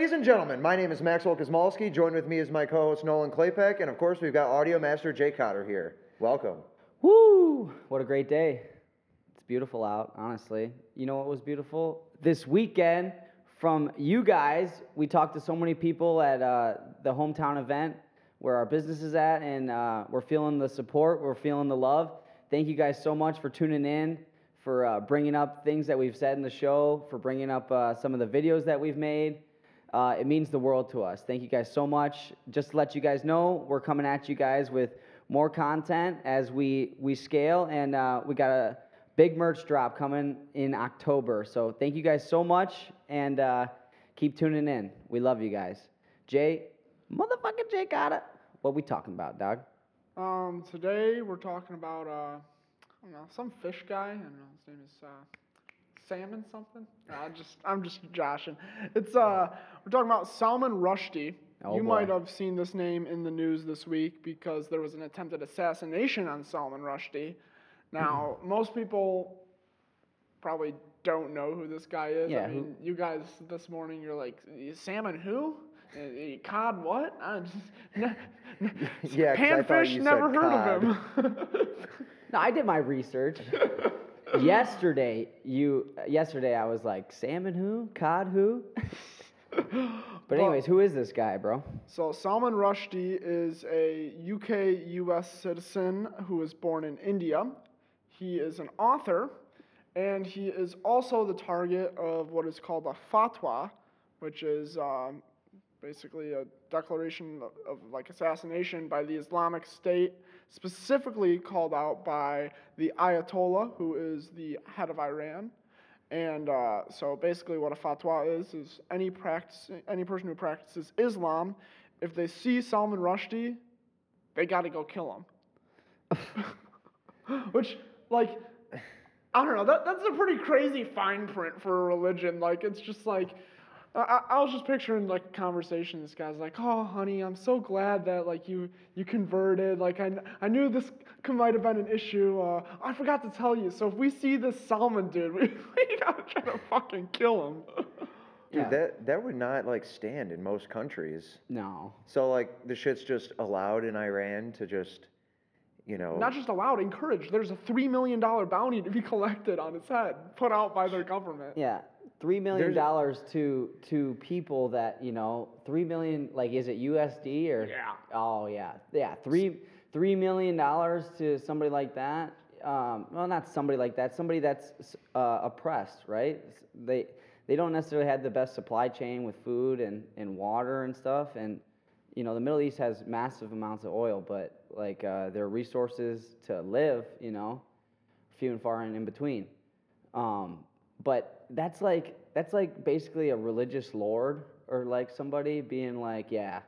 ladies and gentlemen? My name is Maxwell Kosmalski. Joined with me is my co-host Nolan Klaypek, and of course we've got audio master Jay Cotter here. Welcome. Woo! What a great day. It's beautiful out, honestly. You know what was beautiful? This weekend, from you guys, we talked to so many people at uh, the hometown event where our business is at, and uh, we're feeling the support, we're feeling the love. Thank you guys so much for tuning in, for uh, bringing up things that we've said in the show, for bringing up uh, some of the videos that we've made. Uh, it means the world to us. Thank you guys so much. Just to let you guys know, we're coming at you guys with more content as we we scale, and uh, we got a big merch drop coming in October. So thank you guys so much, and uh, keep tuning in. We love you guys. Jay, motherfucking Jay got it. What we talking about, dog? Um, today we're talking about uh, I don't know, some fish guy. I don't know. His name is uh, Salmon something. I'm just I'm just joshing. It's uh, we're talking about Salman Rushdie. Oh, you boy. might have seen this name in the news this week because there was an attempted assassination on Salman Rushdie. Now, most people probably don't know who this guy is. Yeah, I who- mean, you guys this morning, you're like, Salmon who? Uh, uh, Cod what? I just, Yeah, I Panfish, you never said heard of him. No, I did my research. Yesterday, you yesterday I was like, salmon who? Cod who? but anyways, who is this guy, bro? So Salman Rushdie is a UK US citizen who was born in India. He is an author and he is also the target of what is called a fatwa, which is um, basically a declaration of, of like assassination by the Islamic State, specifically called out by the Ayatollah, who is the head of Iran. And uh, so basically, what a fatwa is is any practice, any person who practices Islam, if they see Salman Rushdie, they got to go kill him. Which, like, I don't know. That that's a pretty crazy fine print for a religion. Like, it's just like. I, I I was just picturing like a conversation. This guy's like, "Oh, honey, I'm so glad that like you you converted. Like, I, I knew this c- might have been an issue. Uh, I forgot to tell you. So if we see this Salman dude, we, we gotta try to fucking kill him." Dude, Yeah. that that would not like stand in most countries. No. So like the shit's just allowed in Iran to just, you know. Not just allowed, encouraged. There's a three million dollar bounty to be collected on his head, put out by their government. Yeah, three million dollars to to people that you know, three million. Like, is it USD or? Yeah. Oh yeah, yeah. Three three million dollars to somebody like that. Um, well, not somebody like that. Somebody that's uh, oppressed, right? They they don't necessarily have the best supply chain with food and and water and stuff. And you know, the Middle East has massive amounts of oil, but like uh, their resources to live, you know, few and far and in between. Um, but that's like that's like basically a religious lord or like somebody being like, yeah,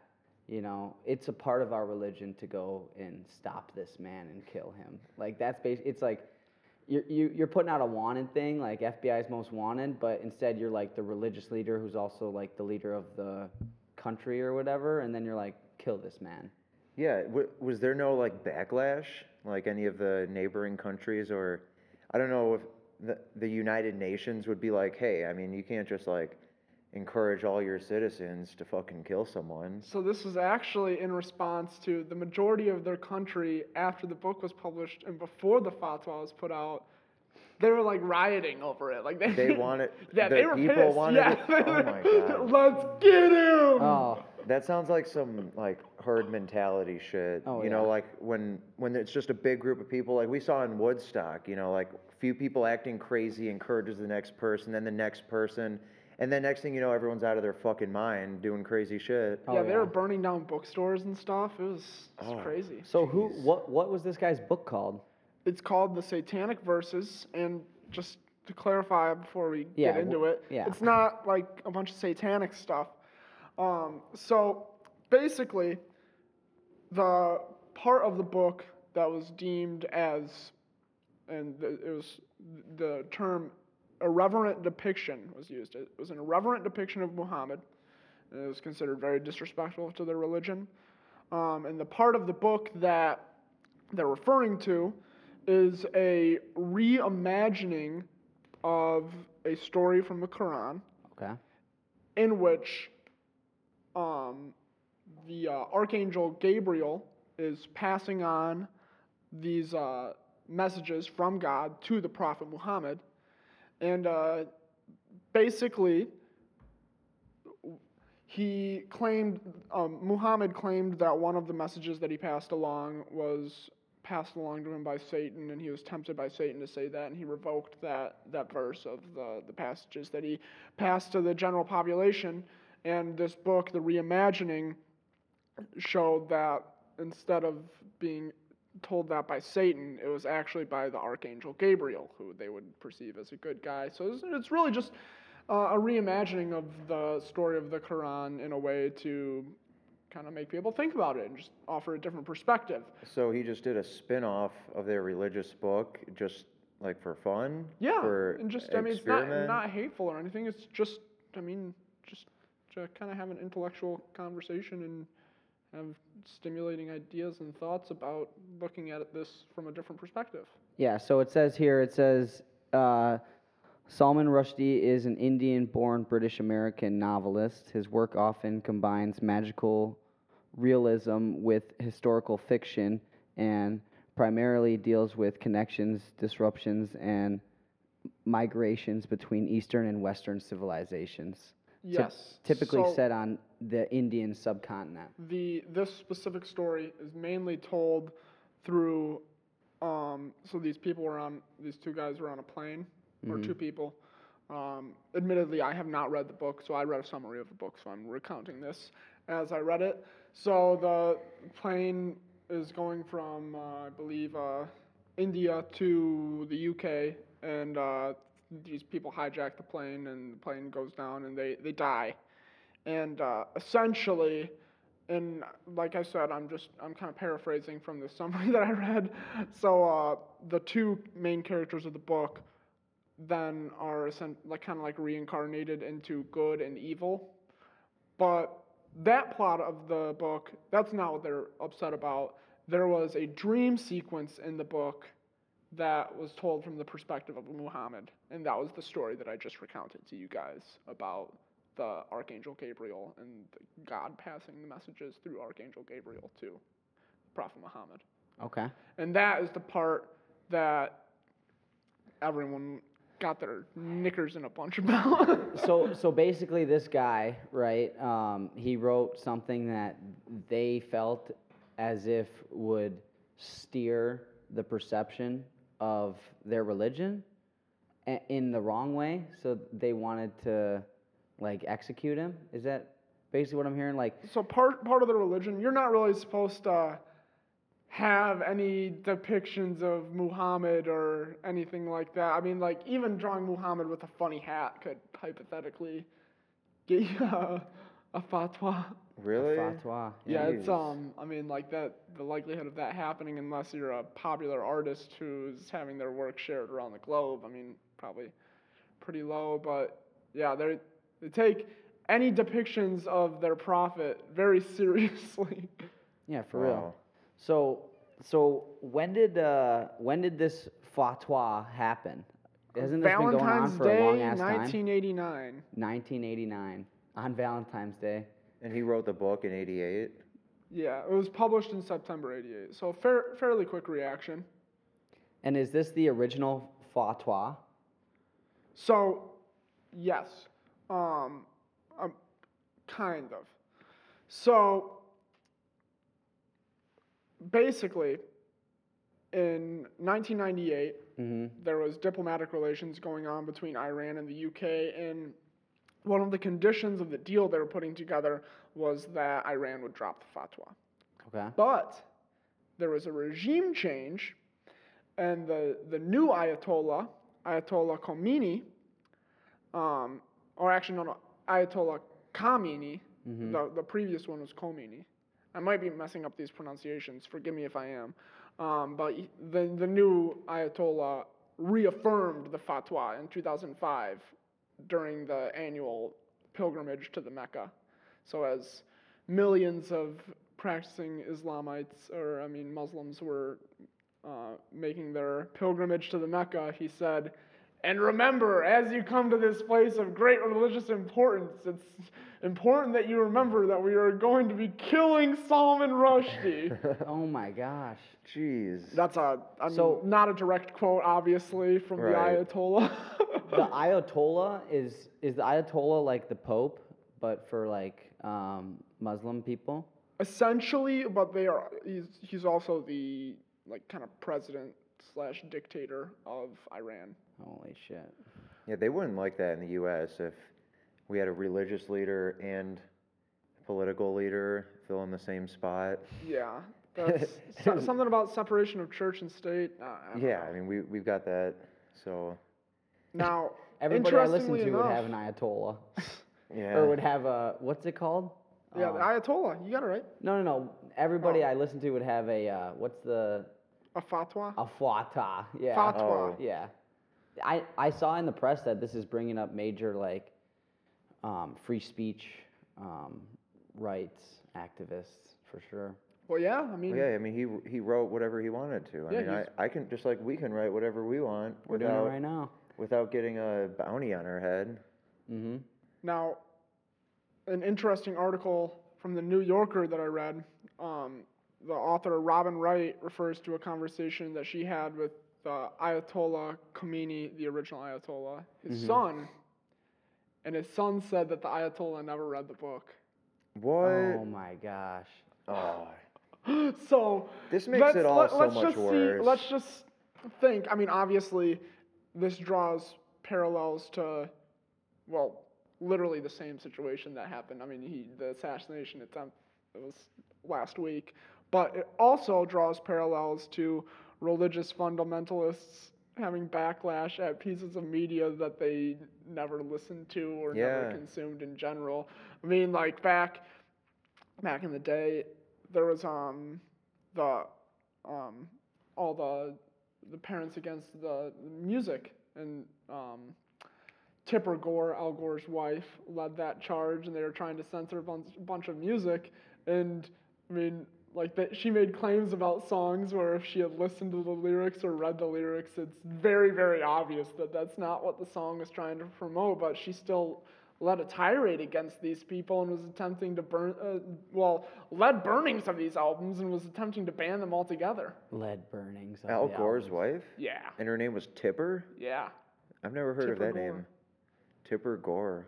you know, it's a part of our religion to go and stop this man and kill him. Like that's bas- It's like you're you, you're putting out a wanted thing, like FBI's most wanted, but instead you're like the religious leader who's also like the leader of the country or whatever, and then you're like, kill this man. Yeah, w- was there no like backlash, like any of the neighboring countries, or I don't know if the, the United Nations would be like, hey, I mean, you can't just like encourage all your citizens to fucking kill someone. So this was actually in response to the majority of their country after the book was published and before the fatwa was put out. They were like rioting over it. Like they, They wanted- yeah, the they were people pissed. wanted yeah. it- oh my God. Let's get him. Oh, That sounds like some like herd mentality shit. Oh, you know, yeah. like when when it's just a big group of people, like we saw in Woodstock. You know, like few people acting crazy encourages the next person, then the next person, and then next thing you know, everyone's out of their fucking mind doing crazy shit. Oh, yeah, they yeah. were burning down bookstores and stuff. It was, it was Oh. crazy. so who? What? What was this guy's book called? It's called the Satanic Verses, and just to clarify before we Yeah, get into w- it, yeah. it's not like a bunch of satanic stuff. Um, so basically, the part of the book that was deemed as, and it was the term irreverent depiction was used. It was an irreverent depiction of Muhammad. And it was considered very disrespectful to their religion. Um, and the part of the book that they're referring to is a reimagining of a story from the Quran. Okay. in which um, the uh, archangel Gabriel is passing on these uh, messages from God to the prophet Muhammad, and uh, basically he claimed um, Muhammad claimed that one of the messages that he passed along was passed along to him by Satan, and he was tempted by Satan to say that, and he revoked that that verse of the the passages that he passed to the general population. And this book, the reimagining, showed that instead of being told that by Satan, it was actually by the archangel Gabriel, who they would perceive as a good guy. So it's, it's really just uh, a reimagining of the story of the Quran in a way to kind of make people think about it and just offer a different perspective. So he just did a spin-off of their religious book, just like for fun. Yeah, for and just I mean, it's not not hateful or anything. It's just I mean, just to kind of have an intellectual conversation and have stimulating ideas and thoughts about looking at this from a different perspective. Yeah, so it says here, it says uh, Salman Rushdie is an Indian born British American novelist. His work often combines magical realism with historical fiction and primarily deals with connections, disruptions, and migrations between Eastern and Western civilizations. Yes. typically so set on the Indian subcontinent. the this specific story is mainly told through um, so these people were on these two guys were on a plane or two people um, admittedly i have not read the book so i read a summary of the book so i'm recounting this as i read it so the plane is going from uh, i believe uh, india to the uk and uh, these people hijack the plane and the plane goes down and they, they die and uh, essentially and like I said, I'm just I'm kind of paraphrasing from the summary that I read. So uh, the two main characters of the book then are like kind of like reincarnated into good and evil. But that plot of the book, that's not what they're upset about. There was a dream sequence in the book that was told from the perspective of Muhammad, and that was the story that I just recounted to you guys about the Archangel Gabriel and God passing the messages through Archangel Gabriel to Prophet Muhammad. Okay. And that is the part that everyone got their knickers in a bunch about. so so basically this guy right um, he wrote something that they felt as if would steer the perception of their religion in the wrong way so they wanted to like execute him is that basically what i'm hearing like so part part of the religion, you're not really supposed to have any depictions of Muhammad or anything like that. I mean, like even drawing Muhammad with a funny hat could hypothetically get you a, a fatwa. Really? fatwa Yeah, it's um. I mean, like that. The likelihood of that happening, unless you're a popular artist who's having their work shared around the globe, I mean, probably pretty low. But yeah, they they take any depictions of their prophet very seriously. yeah for real so so when did uh when did this fatwa happen hasn't this been going on Valentine's for a long Day, ass time 1989. 1989 on valentine's day And he wrote the book in '88. Yeah, it was published in September '88. So fair, fairly quick reaction. And is this the original fatwa? So, yes, um, um, kind of. So, basically, in 1998, Mm-hmm. there was diplomatic relations going on between Iran and the UK, and one of the conditions of the deal they were putting together was that Iran would drop the fatwa. Okay. But there was a regime change, and the, the new Ayatollah, Ayatollah Khomeini, um, or actually, no, no, Ayatollah Khamenei, the, the previous one was Khomeini. I might be messing up these pronunciations, forgive me if I am. Um, but the, the new Ayatollah reaffirmed the fatwa in 2005 during the annual pilgrimage to the Mecca. So as millions of practicing Islamites, or I mean Muslims, were uh, making their pilgrimage to the Mecca, he said, And remember, as you come to this place of great religious importance, it's important that you remember that we are going to be killing Solomon Rushdie. Oh my gosh. Jeez. That's a I mean, So- not a direct quote, obviously, from Right. the Ayatollah. The Ayatollah is is the Ayatollah like the Pope, but for like um, Muslim people? Essentially, but they are. He's he's also the like kind of president slash dictator of Iran. Holy shit. Yeah, they wouldn't like that in the U.S. if we had a religious leader and political leader fill in the same spot. Yeah, that's so- something about separation of church and state. uh, I Yeah, know. I mean we we've got that. So Now, Everybody I listen interestingly to would have an Ayatollah. yeah. Or would have a, what's it called? Yeah, Um, the Ayatollah. You got it right. no, no, no. Everybody Oh. I listen to would have a, uh, what's the, A fatwa. a fatwa. Yeah. Fatwa. Oh. Yeah. I, I saw in the press that this is bringing up major, like, um, free speech um, rights activists, for sure. Well, yeah. I mean, yeah, I mean he he wrote whatever he wanted to. I Yeah, mean I, he's- I can just like we can write whatever we want We're doing it without right now. without getting a bounty on our head. Mm-hmm. Now, an interesting article from the New Yorker that I read. Um, the author Robin Wright refers to a conversation that she had with uh, Ayatollah Khomeini, the original Ayatollah, his son, and his son said that the Ayatollah never read the book. What? Oh my gosh. Oh. so This makes let's, it all let, so let's much just worse. See, let's just think. I mean, obviously, this draws parallels to, well, literally the same situation that happened. I mean, he the assassination attempt it was last week, but it also draws parallels to religious fundamentalists having backlash at pieces of media that they never listened to or never consumed in general. I mean, like back back in the day, there was um the um all the the parents against the music and um Tipper Gore, Al Gore's wife, led that charge, and they were trying to censor a bunch, bunch of music. And I mean, like that, she made claims about songs where if she had listened to the lyrics or read the lyrics, it's very, very obvious that that's not what the song was trying to promote. But she still led a tirade against these people and was attempting to burn, uh, well, led burnings of these albums and was attempting to ban them altogether. Lead burnings. of Al the Gore's albums. wife? Yeah, And her name was Tipper? yeah. I've never heard Tipper of that Gore. name. Tipper Gore.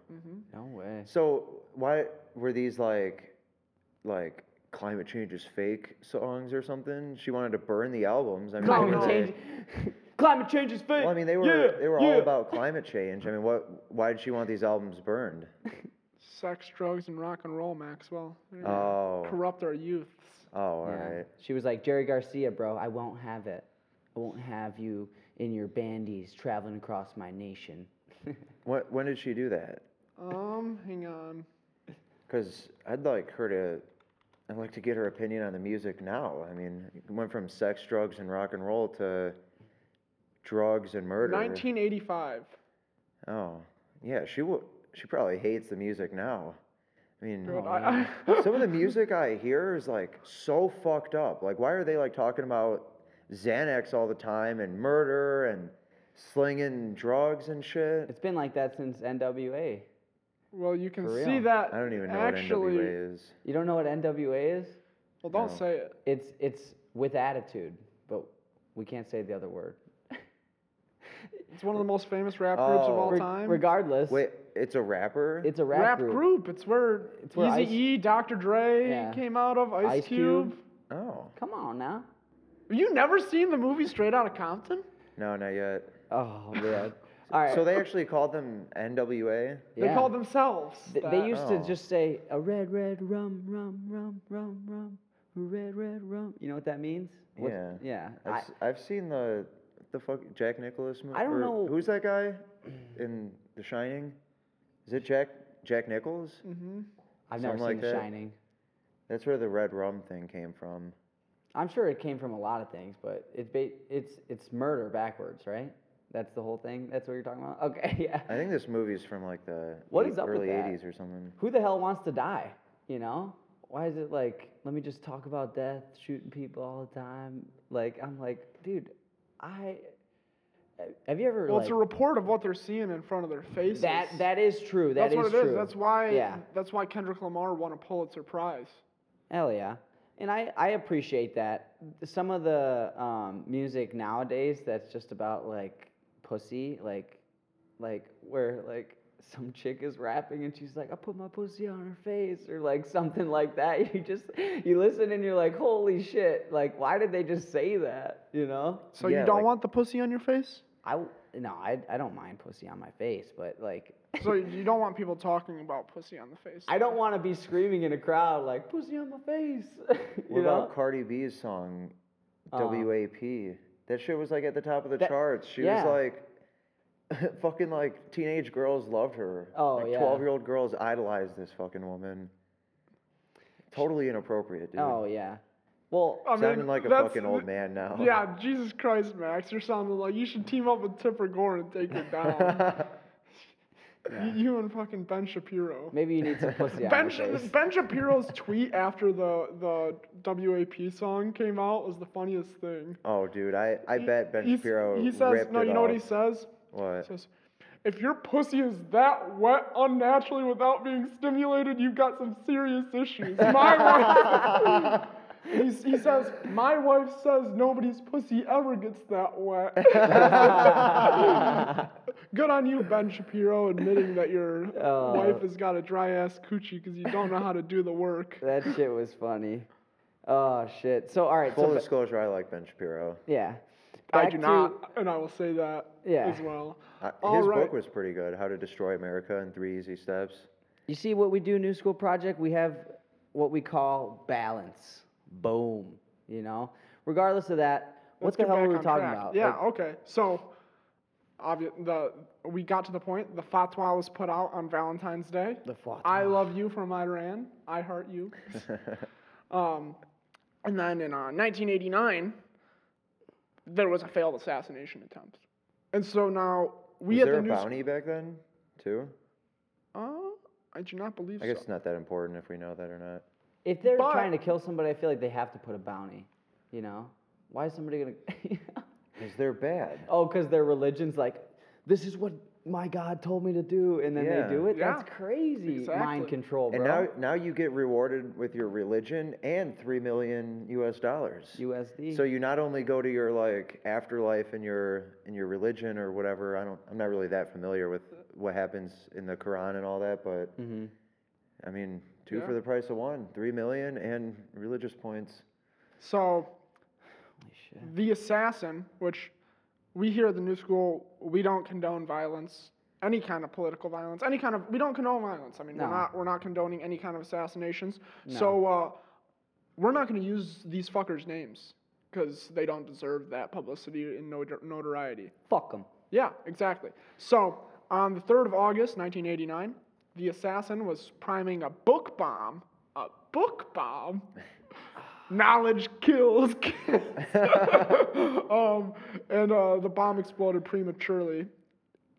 No way. So why were these like like climate change is fake songs or something? She wanted to burn the albums. I mean, Climate were change. Climate change is fake. Well, I mean, they were Yeah, they were yeah. all about climate change. I mean, what? Why did she want these albums burned? Sex, drugs, and rock and roll, Maxwell. There you. Oh, Corrupt our youths. oh, all Yeah. right. She was like, Jerry Garcia, bro, I won't have it. I won't have you in your bandies traveling across my nation. What? When did she do that? Um, hang on. Because I'd like her to. I'd like to get her opinion on the music now. I mean, it went from sex, drugs, and rock and roll to drugs and murder. 1985. Oh, yeah. She will. She probably hates the music now. I mean, Good. Oh, I, I, some of the music I hear is like so fucked up. Like, why are they like talking about Xanax all the time and murder and slinging drugs and shit? It's been like that since NWA. Well, you can For see that. I don't even know actually, what NWA is. You don't know what NWA is? Well, don't No. say it. It's it's with attitude, but we can't say the other word. It's one of the most famous rap groups of all Oh. Reg- time. regardless, Wait, it's a rapper? it's a rap, rap group. group. It's where, It's where Ice- Eazy-E, Dr. Dre Yeah. came out of. Ice, Ice Cube. Cube. oh, Come on now. Have you never seen the movie Straight Outta Compton? no, not yet. Oh man. All right. So they actually called them NWA? They Yeah. called themselves. Th- that. They used to Oh. just say a red, red rum, rum, rum, rum, rum, a red, red rum. You know what that means? What- Yeah. Yeah. I've, I, s- I've seen the the fuck Jack Nicholas movie. I don't know- Who's that guy in The Shining? Is it Jack Jack Nichols? hmm I've never something seen like The that. Shining. That's where the red rum thing came from. I'm sure it came from a lot of things, but it's ba- it's it's murder backwards, right? That's the whole thing. That's what you're talking about. Okay, yeah. I think this movie's from like the What eight- is up with early that? 80s or something. Who the hell wants to die? You know? Why is it like, let me just talk about death, shooting people all the time? Like, I'm like, dude, I, Have you ever Well, like it's a report of what they're seeing in front of their faces. that? That is true. That that's what is it true. is. That's why. Yeah. That's why Kendrick Lamar won a Pulitzer Prize. Hell yeah. And I, I appreciate that. Some of the um, music nowadays that's just about like pussy, like like where like some chick is rapping and she's like, I put my pussy on her face or like something like that. You just you listen and you're like, holy shit, like why did they just say that? You know? So Yeah, you don't like- want the pussy on your face? I no, I, I don't mind pussy on my face, but like So you don't want people talking about pussy on the face? I don't want to be screaming in a crowd like pussy on my face. you What know? about Cardi B's song, Uh, WAP? That shit was like at the top of the That- charts. She yeah. was like, fucking like teenage girls loved her. Oh, like yeah. Twelve year old girls idolized this fucking woman. Totally inappropriate, dude. Oh yeah. Well, I mean, Sounding like a fucking old man now. Yeah, Jesus Christ, Max, you're sounding like you should team up with Tipper Gore and take her down. You, you and fucking Ben Shapiro. maybe you need some pussy Ben. Sh- ben Shapiro's tweet after the the WAP song came out was the funniest thing. oh, dude, I, I He- bet Ben Shapiro He says, ripped no, it you know what he says? What? He says, if your pussy is that wet unnaturally without being stimulated, you've got some serious issues. My wife. He's, he says, my wife says nobody's pussy ever gets that wet. Good on you, Ben Shapiro, admitting that your Oh. wife has got a dry ass coochie because you don't know how to do the work. that shit was funny. Oh shit. So all right. Full so disclosure, I like Ben Shapiro. yeah. I do to- not, and I will say that Yeah. as well. I, All his right. book was pretty good. How to Destroy America in Three Easy Steps. You see what we do, New School Project? We have what we call balance. Boom. You know. Regardless of that, what Let's the hell are we talking track. about? Yeah, Like, okay. So, obvi- the we got to the point. The fatwa was put out on Valentine's Day. the fatwa. I love you from Iran. I heart you. um, and then in uh, 1989, there was a failed assassination attempt. And so now we was at there the a news. bounty back then, too? Uh, I do not believe so I guess so. it's not that important if we know that or not. If they're But- trying to kill somebody, I feel like they have to put a bounty. You know. Why is somebody gonna? Because they're bad. oh, because their religion's like, this is what my God told me to do, and then Yeah. they do it. Yeah, That's crazy. Mind exactly. control, bro. And now, now you get rewarded with your religion and three million U.S. dollars. USD. So you not only go to your like afterlife in your in your religion or whatever. I don't. I'm not really that familiar with what happens in the Quran and all that, but hmm I mean, two Yeah. for the price of one. Three million and religious points. So Holy shit. The assassin, which we here at the New School, we don't condone violence, any kind of political violence, any kind of. We don't condone violence. I mean, No. we're not we're not condoning any kind of assassinations. No. So uh, we're not going to use these fuckers' names because they don't deserve that publicity and notoriety. Fuck them. Yeah, exactly. So on the third of August, 1989, the assassin was priming a book bomb. A book bomb. Knowledge kills kids. um, and uh, the bomb exploded prematurely,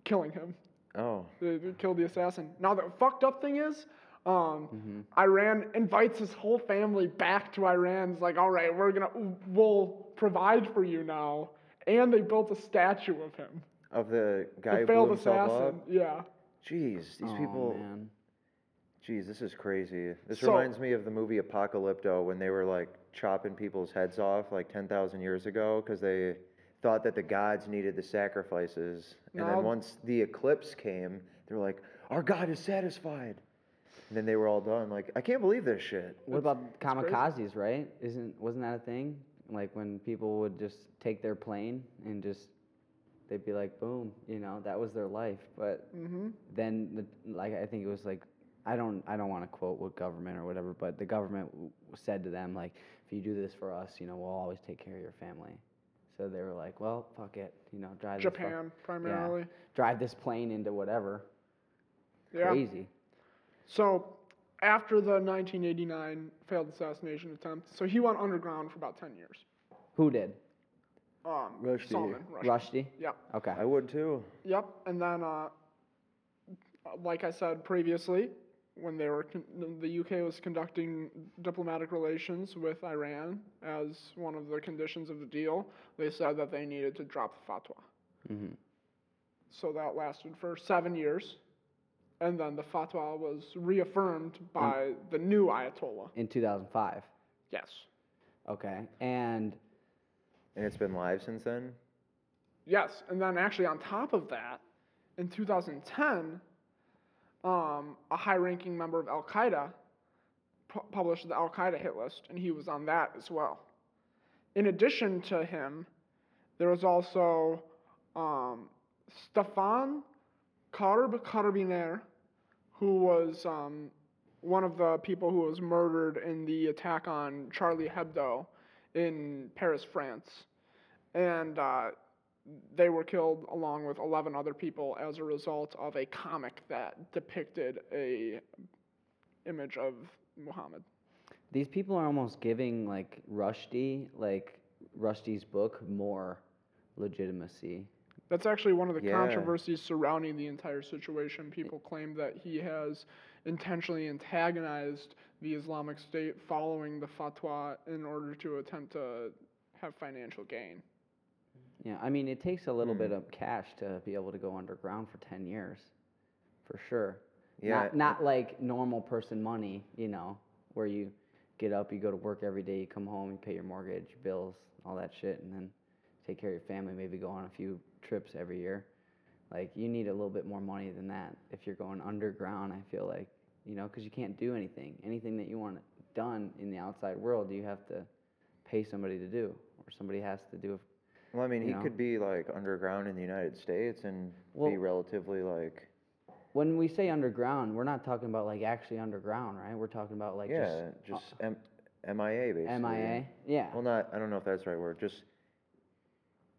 killing him. Oh, They, they killed the assassin. Now the fucked up thing is, um, Mm-hmm. Iran invites his whole family back to Iran. It's like, all right, we're gonna, we'll provide for you now. And they built a statue of him. of the guy the who failed blew himself assassin. up. Yeah. Jeez, these oh, people. Man. Jeez, this is crazy. This So- reminds me of the movie Apocalypto when they were like chopping people's heads off like 10,000 years ago because they thought that the gods needed the sacrifices. And No. then once the eclipse came, they were like, our God is satisfied. And then they were all done. Like, I can't believe this shit. What about crazy. kamikazes? Right? Isn't wasn't that a thing? Like when people would just take their plane and just they'd be like, boom, you know, that was their life. But Mm-hmm. then, the, like I think it was like, I don't I don't want to quote what government or whatever, but the government w- said to them like, if you do this for us, you know, we'll always take care of your family. So they were like, well, fuck it, you know, drive this fuck- Japan, primarily. drive this plane into whatever. Yeah. Crazy. So after the 1989 failed assassination attempt, so he went underground for about 10 years. Who did? Um, Rushdie. Salman Rushdie. Rushdie. Yep. Okay. I would too. Yep. And then, uh, like I said previously, when they were con- the UK was conducting diplomatic relations with Iran as one of the conditions of the deal, they said that they needed to drop the fatwa. hmm So that lasted for seven years. And then the fatwa was reaffirmed by the new Ayatollah. In 2005. Yes. Okay. And And it's been live since then? Yes. And then actually, on top of that, in 2010, um, a high ranking member of Al Qaeda pu- published the Al Qaeda hit list, and he was on that as well. In addition to him, there was also um, Stefan Karabiner, who was um, one of the people who was murdered in the attack on Charlie Hebdo in Paris, France. And uh, they were killed along with 11 other people as a result of a comic that depicted a image of Muhammad. these people are almost giving like Rushdie, like Rushdie's book, more legitimacy. That's actually one of the Yeah. controversies surrounding the entire situation. People claim that he has intentionally antagonized the Islamic State following the fatwa in order to attempt to have financial gain. Yeah, I mean, it takes a little Hmm. bit of cash to be able to go underground for 10 years, for sure. Yeah, Not, not like normal person money, you know, where you get up, you go to work every day, you come home, you pay your mortgage, bills, all that shit, and then take care of your family, maybe go on a few trips every year. Like, you need a little bit more money than that if you're going underground, I feel like, you know, because you can't do anything. Anything that you want done in the outside world, you have to pay somebody to do, or somebody has to do it Well, I mean, you he know? could be like underground in the United States and be relatively like, When we say underground, we're not talking about like actually underground, right? We're talking about like yeah, just just M- MIA basically. uh, MIA. Yeah. Well, not, I don't know if that's the right word, just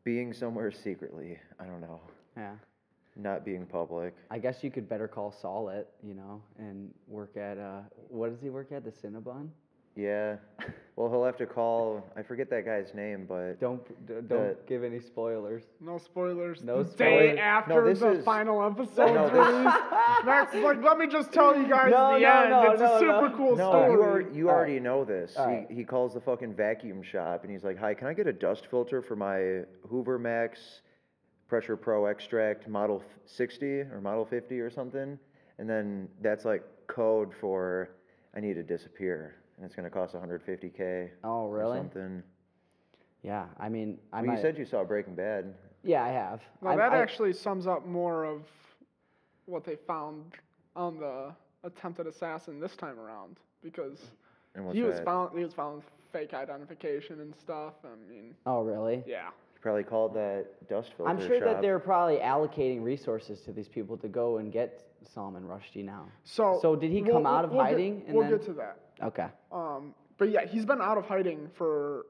being somewhere secretly. I don't know. yeah. Not being public. I guess you could better call Saul it, you know, and work at uh what does he work at? The Cinnabon? Yeah. Well, he'll have to call, I forget that guy's name, but Don't d- don't The- give any spoilers. No spoilers. No the day spoilers. after this the is- final episode's No, this- released, Max is like, "Let me just tell you guys No, the no, end. no, it's no, a super no. cool no, story." you, already, you All right. already know this. All he, he calls the fucking vacuum shop and he's like, hi, can I get a dust filter for my Hoover Max Pressure Pro Extract Model f- 60 or Model 50 or something? And then that's like code for I need to disappear. And it's going to cost 150K. Oh, Or really? something. Yeah. I mean, I Well, might, you said you saw Breaking Bad. Yeah, I have. Now I, that I- actually sums up more of what they found on the attempted assassin this time around, because he was that? found he was found with fake identification and stuff. I mean, Oh, really? yeah. He probably called that dust filter I'm sure that they're probably allocating resources to these people to go and get Salman Rushdie now. So So did he we'll- come out of we'll get- hiding and we'll then- get to that. Okay. Um, but yeah, he's been out of hiding for.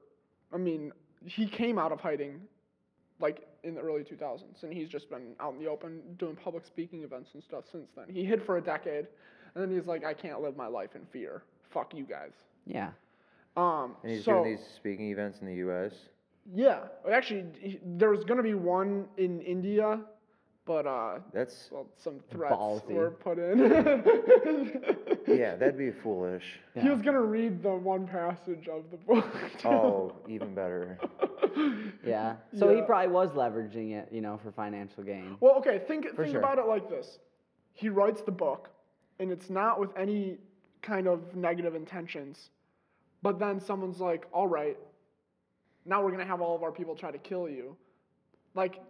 I mean, he came out of hiding, like in the early 2000s, and he's just been out in the open doing public speaking events and stuff since then. He hid for a decade, and then he's like, I can't live my life in fear. Fuck you guys. Yeah. Um, and he's so, doing these speaking events in the U.S. Yeah, actually, he, there's gonna be one in India, but uh, That's well, some threats Ballsy. were put in. yeah, that'd be foolish. He was gonna read the one passage of the book. Oh, even better. Yeah. So he probably was leveraging it, you know, for financial gain. Well, okay, think For think sure. about it like this. He writes the book, and it's not with any kind of negative intentions. But then someone's like, "All right, now we're gonna have all of our people try to kill you." Like,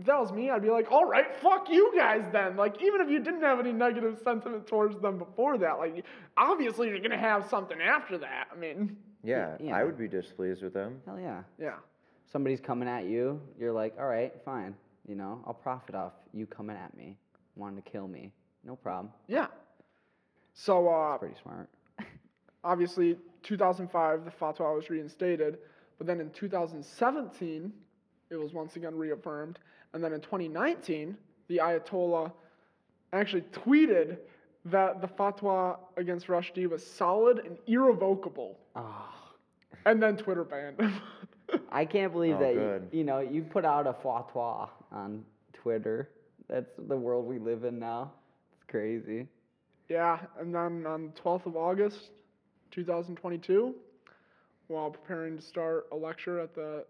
if that was me, I'd be like, "All right, fuck you guys then." Like, even if you didn't have any negative sentiment towards them before that, like, obviously you're gonna have something after that. I mean, Yeah, yeah. I would be displeased with them. Hell yeah. yeah. Somebody's coming at you, you're like, all right, fine. You know, I'll profit off you coming at me, wanting to kill me. No problem. Yeah. So, uh, Pretty smart. obviously 2005 the fatwa was reinstated but then in 2017 it was once again reaffirmed and then in 2019 the ayatollah actually tweeted that the fatwa against rushdie was solid and irrevocable Oh, and then twitter banned him I can't believe Oh, that you, you know you put out a fatwa on Twitter. That's the world we live in now. It's crazy. yeah and then on the 12th of august 2022 while preparing to start a lecture at the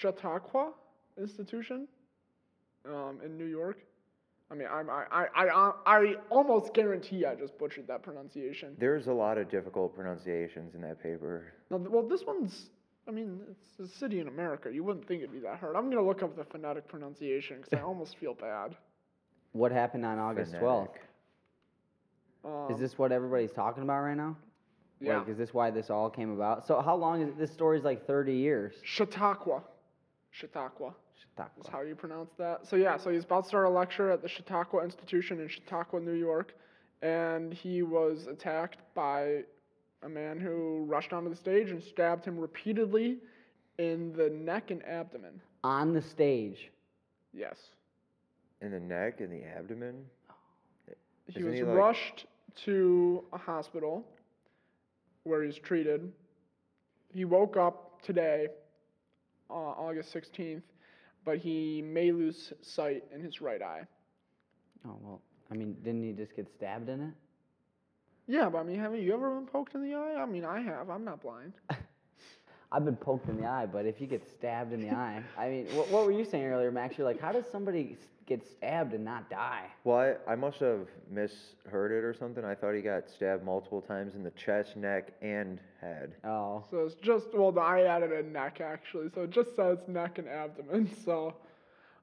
Chautauqua Institution um, in New York. I mean, I'm, I, I, I, I almost guarantee I just butchered that pronunciation. There's a lot of difficult pronunciations in that paper. No, well, this one's, I mean, it's a city in America. You wouldn't think it'd be that hard. I'm going to look up the phonetic pronunciation because I almost feel bad. What happened on August twelfth? Um, Is this what everybody's talking about right now? Yeah. Like, is this why this all came about? So how long is this story's like thirty years? Chautauqua. Chautauqua is Chautauqua. how you pronounce that. So yeah, so he's about to start a lecture at the Chautauqua Institution in Chautauqua, New York, and he was attacked by a man who rushed onto the stage and stabbed him repeatedly in the neck and abdomen. On the stage. Yes. In the neck and the abdomen. He Isn't was he, like- rushed to a hospital where he's treated. He woke up today, uh, August 16th, but he may lose sight in his right eye. Oh well. I mean, didn't he just get stabbed in it? Yeah, but I mean, haven't you ever been poked in the eye? I mean, I have. I'm not blind. I've been poked in the eye, but if you get stabbed in the eye, I mean, what, what were you saying earlier, Max? You're like, how does somebody get stabbed and not die? Well, I, I must have misheard it or something. I thought he got stabbed multiple times in the chest, neck, and head. Oh, So it's just well, the I added a neck actually, so it just says neck and abdomen. So,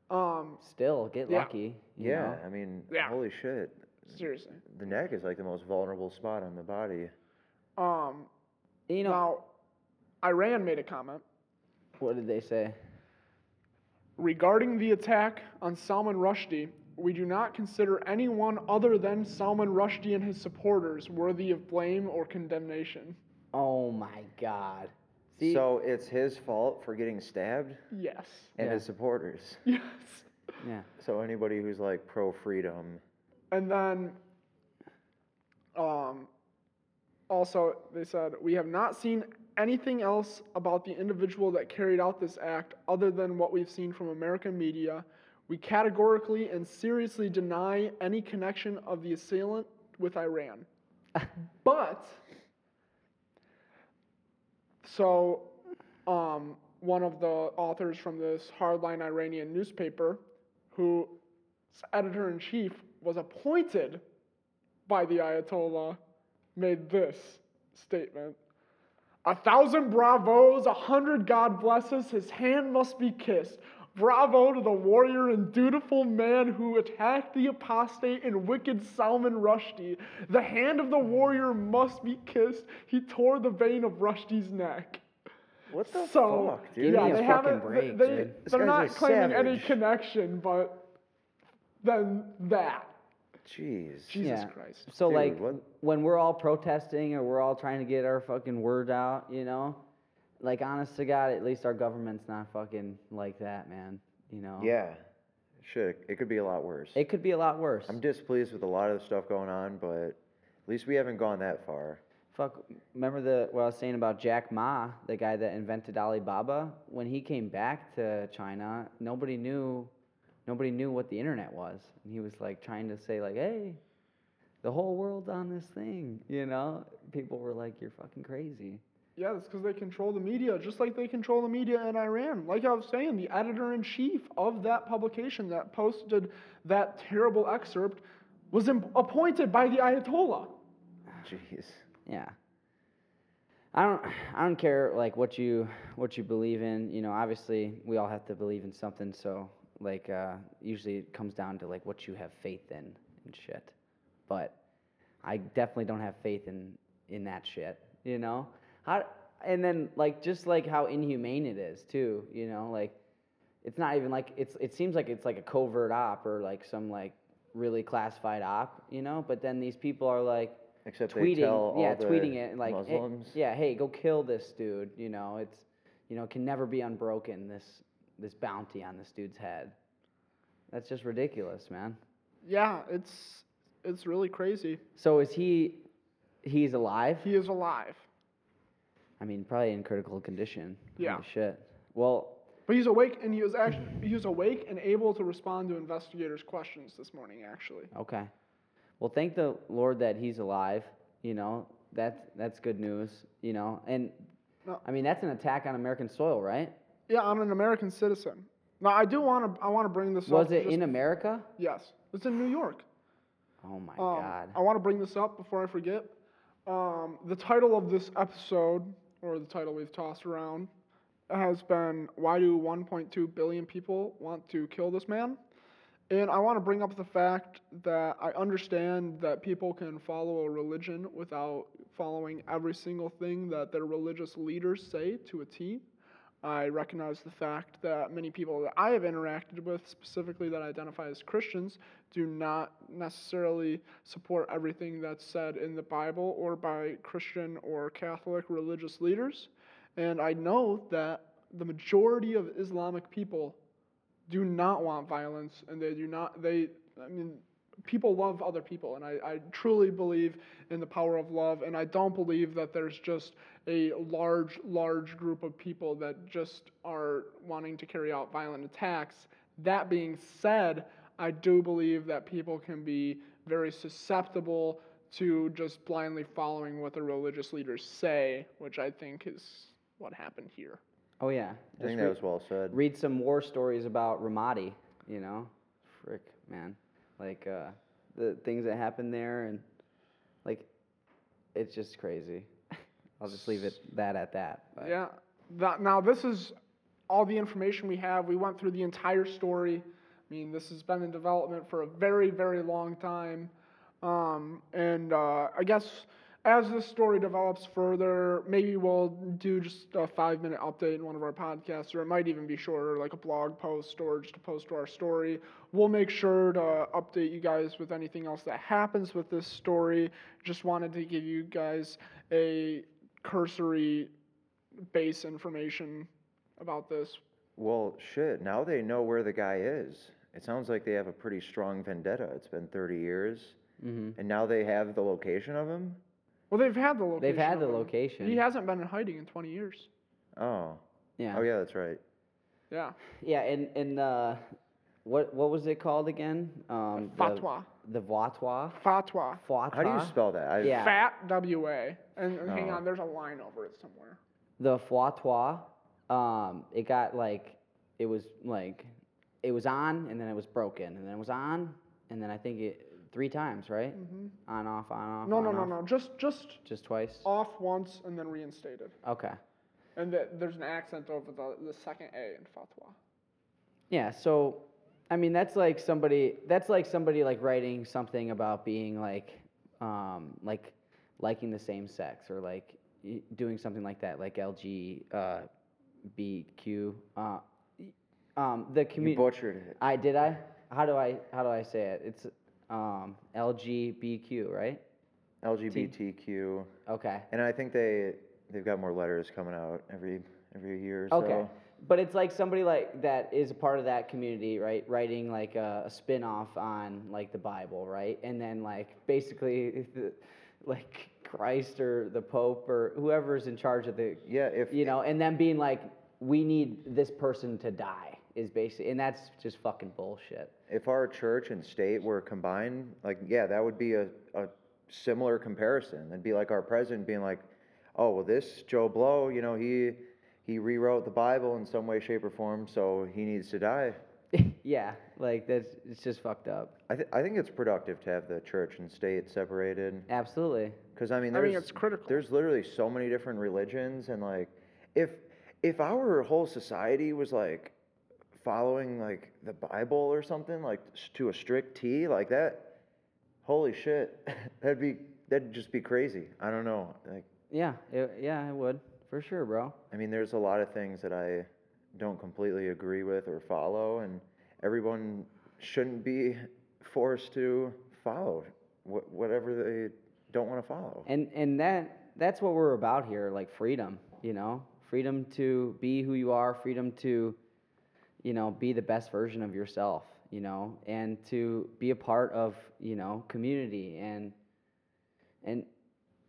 um, still get Yeah. lucky. you Yeah, know? I mean, Yeah. holy shit. seriously. The neck is like the most vulnerable spot on the body. Um, You know, now, Iran made a comment what did they say? regarding the attack on Salman Rushdie. We do not consider anyone other than Salman Rushdie and his supporters worthy of blame or condemnation. Oh my God. See, so it's his fault for getting stabbed Yes. and Yeah. his supporters. Yes. yeah. So anybody who's like pro freedom. And then, um, also, they said, We have not seen anything else about the individual that carried out this act other than what we've seen from American media. We categorically and seriously deny any connection of the assailant with Iran. but, so, um, one of the authors from this hardline Iranian newspaper, whose editor in chief was appointed by the Ayatollah, made this statement A thousand bravos, a hundred God blesses, his hand must be kissed. Bravo to the warrior and dutiful man who attacked the apostate and wicked Salman Rushdie. The hand of the warrior must be kissed. He tore the vein of Rushdie's neck. What the So, fuck, dude? yeah, they haven't. Break, they, they, are not claiming any connection, but then that. Jeez. Jesus Yeah. Christ. So Dude, like what- when we're all protesting or we're all trying to get our fucking word out, you know, like honest to God, at least our government's not fucking like that, man. You know. Yeah. Shit, it could be a lot worse. It could be a lot worse. I'm displeased with a lot of the stuff going on, but at least we haven't gone that far. Fuck. Remember the what I was saying about Jack Ma, the guy that invented Alibaba? When he came back to China, nobody knew, nobody knew what the internet was, and he was like trying to say like, hey, the whole world's on this thing, you know? People were like, you're fucking crazy. Yeah, that's because they control the media, just like they control the media in Iran. Like I was saying, the editor in chief of that publication that posted that terrible excerpt was im- appointed by the Ayatollah. Jeez. Yeah. I don't I don't care like what you what you believe in, you know, obviously we all have to believe in something, so like uh usually it comes down to like what you have faith in and shit. But I definitely don't have faith in in that shit, you know? How and then like just like how inhumane it is too, you know, like it's not even like it's it seems like it's like a covert op or like some like really classified op, you know, but then these people are like Except they tweeting, tell all yeah, the tweeting it like, hey- yeah, hey, go kill this dude. You know, it's, you know, can never be unbroken. This this bounty on this dude's head. That's just ridiculous, man. Yeah, it's it's really crazy. So is he? He's alive. He is alive, I mean, probably in critical condition. Yeah. Holy shit. Well, but he's awake, and he was actually he was awake and able to respond to investigators' questions this morning. Actually, okay. Well, thank the Lord that he's alive. You know, that's that's good news. You know, and No. I mean that's an attack on American soil, right? Yeah, I'm an American citizen. Now I do want to I want to bring this up. Was it just- in America? Yes, it's in New York. Oh my Um, God. I want to bring this up before I forget. Um, the title of this episode, or the title we've tossed around, has been Why Do 1.2 Billion People Want to Kill This Man? And I want to bring up the fact that I understand that people can follow a religion without following every single thing that their religious leaders say to a T. I recognize the fact that many people that I have interacted with, specifically that identify as Christians, do not necessarily support everything that's said in the Bible or by Christian or Catholic religious leaders. And I know that the majority of Islamic people do not want violence and they do not, they, I mean, people love other people. And I, I truly believe in the power of love. And I don't believe that there's just a large, large group of people that just are wanting to carry out violent attacks. That being said, I do believe that people can be very susceptible to just blindly following what the religious leaders say, which I think is what happened here. Oh yeah. I think Just that re- was well said. read some war stories about Ramadi, you know? Frick, man. Like uh, the things that happened there and like it's just crazy. I'll just leave it that at that. but- Yeah. That, now, this is all the information we have. We went through the entire story. I mean, this has been in development for a very, very long time. Um, and uh, I guess as this story develops further, maybe we'll do just a five minute update in one of our podcasts, or it might even be shorter, like a blog post or just a post to our story. We'll make sure to update you guys with anything else that happens with this story. Just wanted to give you guys a cursory base information about this. Well, shit. Now they know where the guy is. It sounds like they have a pretty strong vendetta. It's been 30 years, Mhm. and now they have the location of him. Well, they've had the location. They've had the him. location. He hasn't been in hiding in 20 years. Oh. Yeah. Oh yeah, that's right. Yeah. Yeah, and and uh, what what was it called again? Um, the- Fatwa. The Vatwa. Fatwa. Fatwa. How do you spell that? I, Yeah. Fat W A. And, and hang Oh. on, there's a line over it somewhere. the Fatwa, um, it got like, it was like, it was on and then it was broken and then it was on and then I think it three times, right? On off on off. Mm-hmm. No, on, no, no, off. no. Just just Just twice. off once and then reinstated. Okay. And the, there's an accent over the, the second A in Fatwa. Yeah. So, I mean, that's like somebody. That's like somebody like writing something about being like, um, like liking the same sex or like doing something like that, like LG, uh, BQ. Uh, um, the you community. butchered it. I did I? How do I how do I say it? It's um LGBTQ, right? LGBTQ, Okay. and I think they they've got more letters coming out every every year. or Okay. So. But it's like somebody like that is a part of that community, right? Writing like a, a spin-off on like the Bible, right? And then like basically the, like Christ or the Pope or whoever's in charge of the Yeah, if you know, and then being like, we need this person to die is basically, and that's just fucking bullshit. if our church and state were combined, like yeah, that would be a, a similar comparison. It'd be like our president being like, oh well, this Joe Blow, you know, he he rewrote the Bible in some way, shape, or form, so he needs to die. yeah, like that's it's just fucked up. I, th- I think it's productive to have the church and state separated. Absolutely. Because I mean, I there's, think it's critical. There's literally so many different religions, and like, if if our whole society was like following like the Bible or something, like to a strict T, like that, holy shit, that'd be that'd just be crazy. I don't know. Like, Yeah, it, yeah, I would for sure, bro. I mean, there's a lot of things that I don't completely agree with or follow, and everyone shouldn't be forced to follow wh- whatever they don't want to follow. And and that that's what we're about here, like freedom, you know, freedom to be who you are, freedom to, you know, be the best version of yourself, you know, and to be a part of, you know, community and and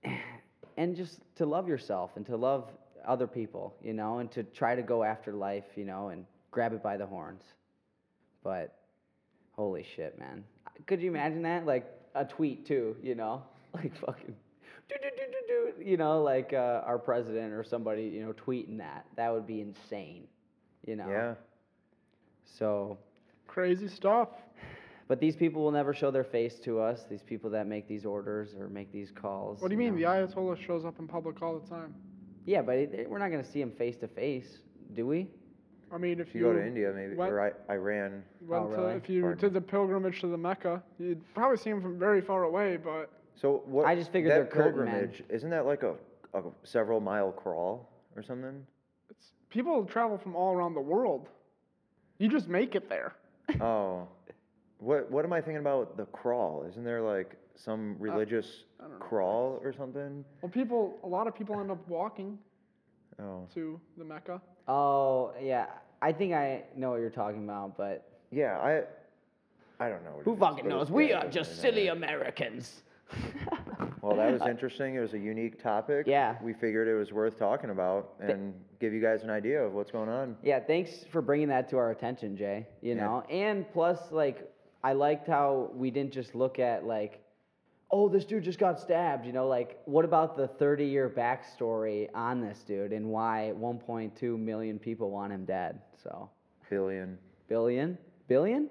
and just to love yourself and to love other people, you know, and to try to go after life, you know, and grab it by the horns. But holy shit, man. Could you imagine that? Like a tweet too, you know? Like fucking you know, like uh, our president or somebody, you know, tweeting that. That would be insane. You know. Yeah. So, Crazy stuff. but these people will never show their face to us. These people that make these orders or make these calls. What do you mean? know. The Ayatollah shows up in public all the time. Yeah, but it, we're not gonna see him face to face, do we? I mean, if If you go to India, maybe, went- or I, Iran, went Oh, to, really? if you Pardon. did the pilgrimage to the Mecca, you'd probably see him from very far away. But so what? I just figured that they're curtain men. pilgrimage, isn't that like a, a several mile crawl or something? it's, people travel from all around the world. You just make it there. Oh, what what am I thinking about the crawl? Isn't there like some religious Uh, I don't know. crawl or something? Well, people, a lot of people end up walking Oh, to the Mecca. Oh yeah, I think I know what you're talking about, but yeah, I I don't know. what it who is, fucking but knows? it's- We yeah, are it just doesn't silly. Americans. Well, that was interesting. It was a unique topic. Yeah. We figured it was worth talking about and give you guys an idea of what's going on. Yeah, thanks for bringing that to our attention, Jay. You Yeah. know, and plus, like, I liked how we didn't just look at like, oh, this dude just got stabbed. You know, like, what about the 30-year backstory on this dude and why 1.2 million people want him dead? So, Billion. billion, billion?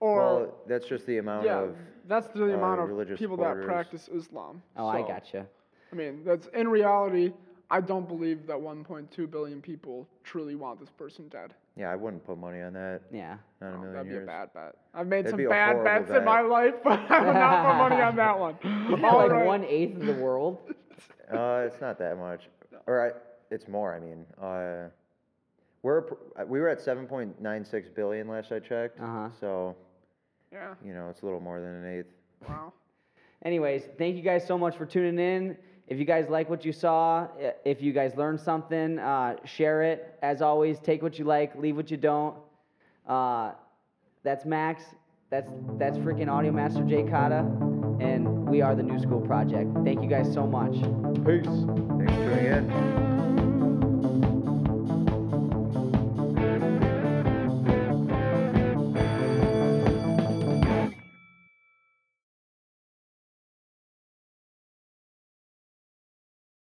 Or well, that's just the amount yeah, of. that's the uh, amount of religious people supporters. that practice Islam. Oh, I gotcha. I mean, that's in reality. I don't believe that 1.2 billion people truly want this person dead. Yeah, I wouldn't put money on that. Yeah. Not in a Oh, million that'd be years. a bad bet. I've made That'd some bad horrible bets in my life, but I would not put money on that one. Isn't that All like right. one eighth of the world? Uh, it's not that much. Or I, it's more. I mean, uh, we're we were at 7.96 billion last I checked. Uh-huh. So Yeah. you know, it's a little more than an eighth. Wow. Anyways, thank you guys so much for tuning in. If you guys like what you saw, if you guys learned something, uh, share it. As always, take what you like, leave what you don't. Uh, that's Max. That's that's freaking Audio Master Jay Cotta, and we are the New School Project. Thank you guys so much. Peace. Thanks for tuning in.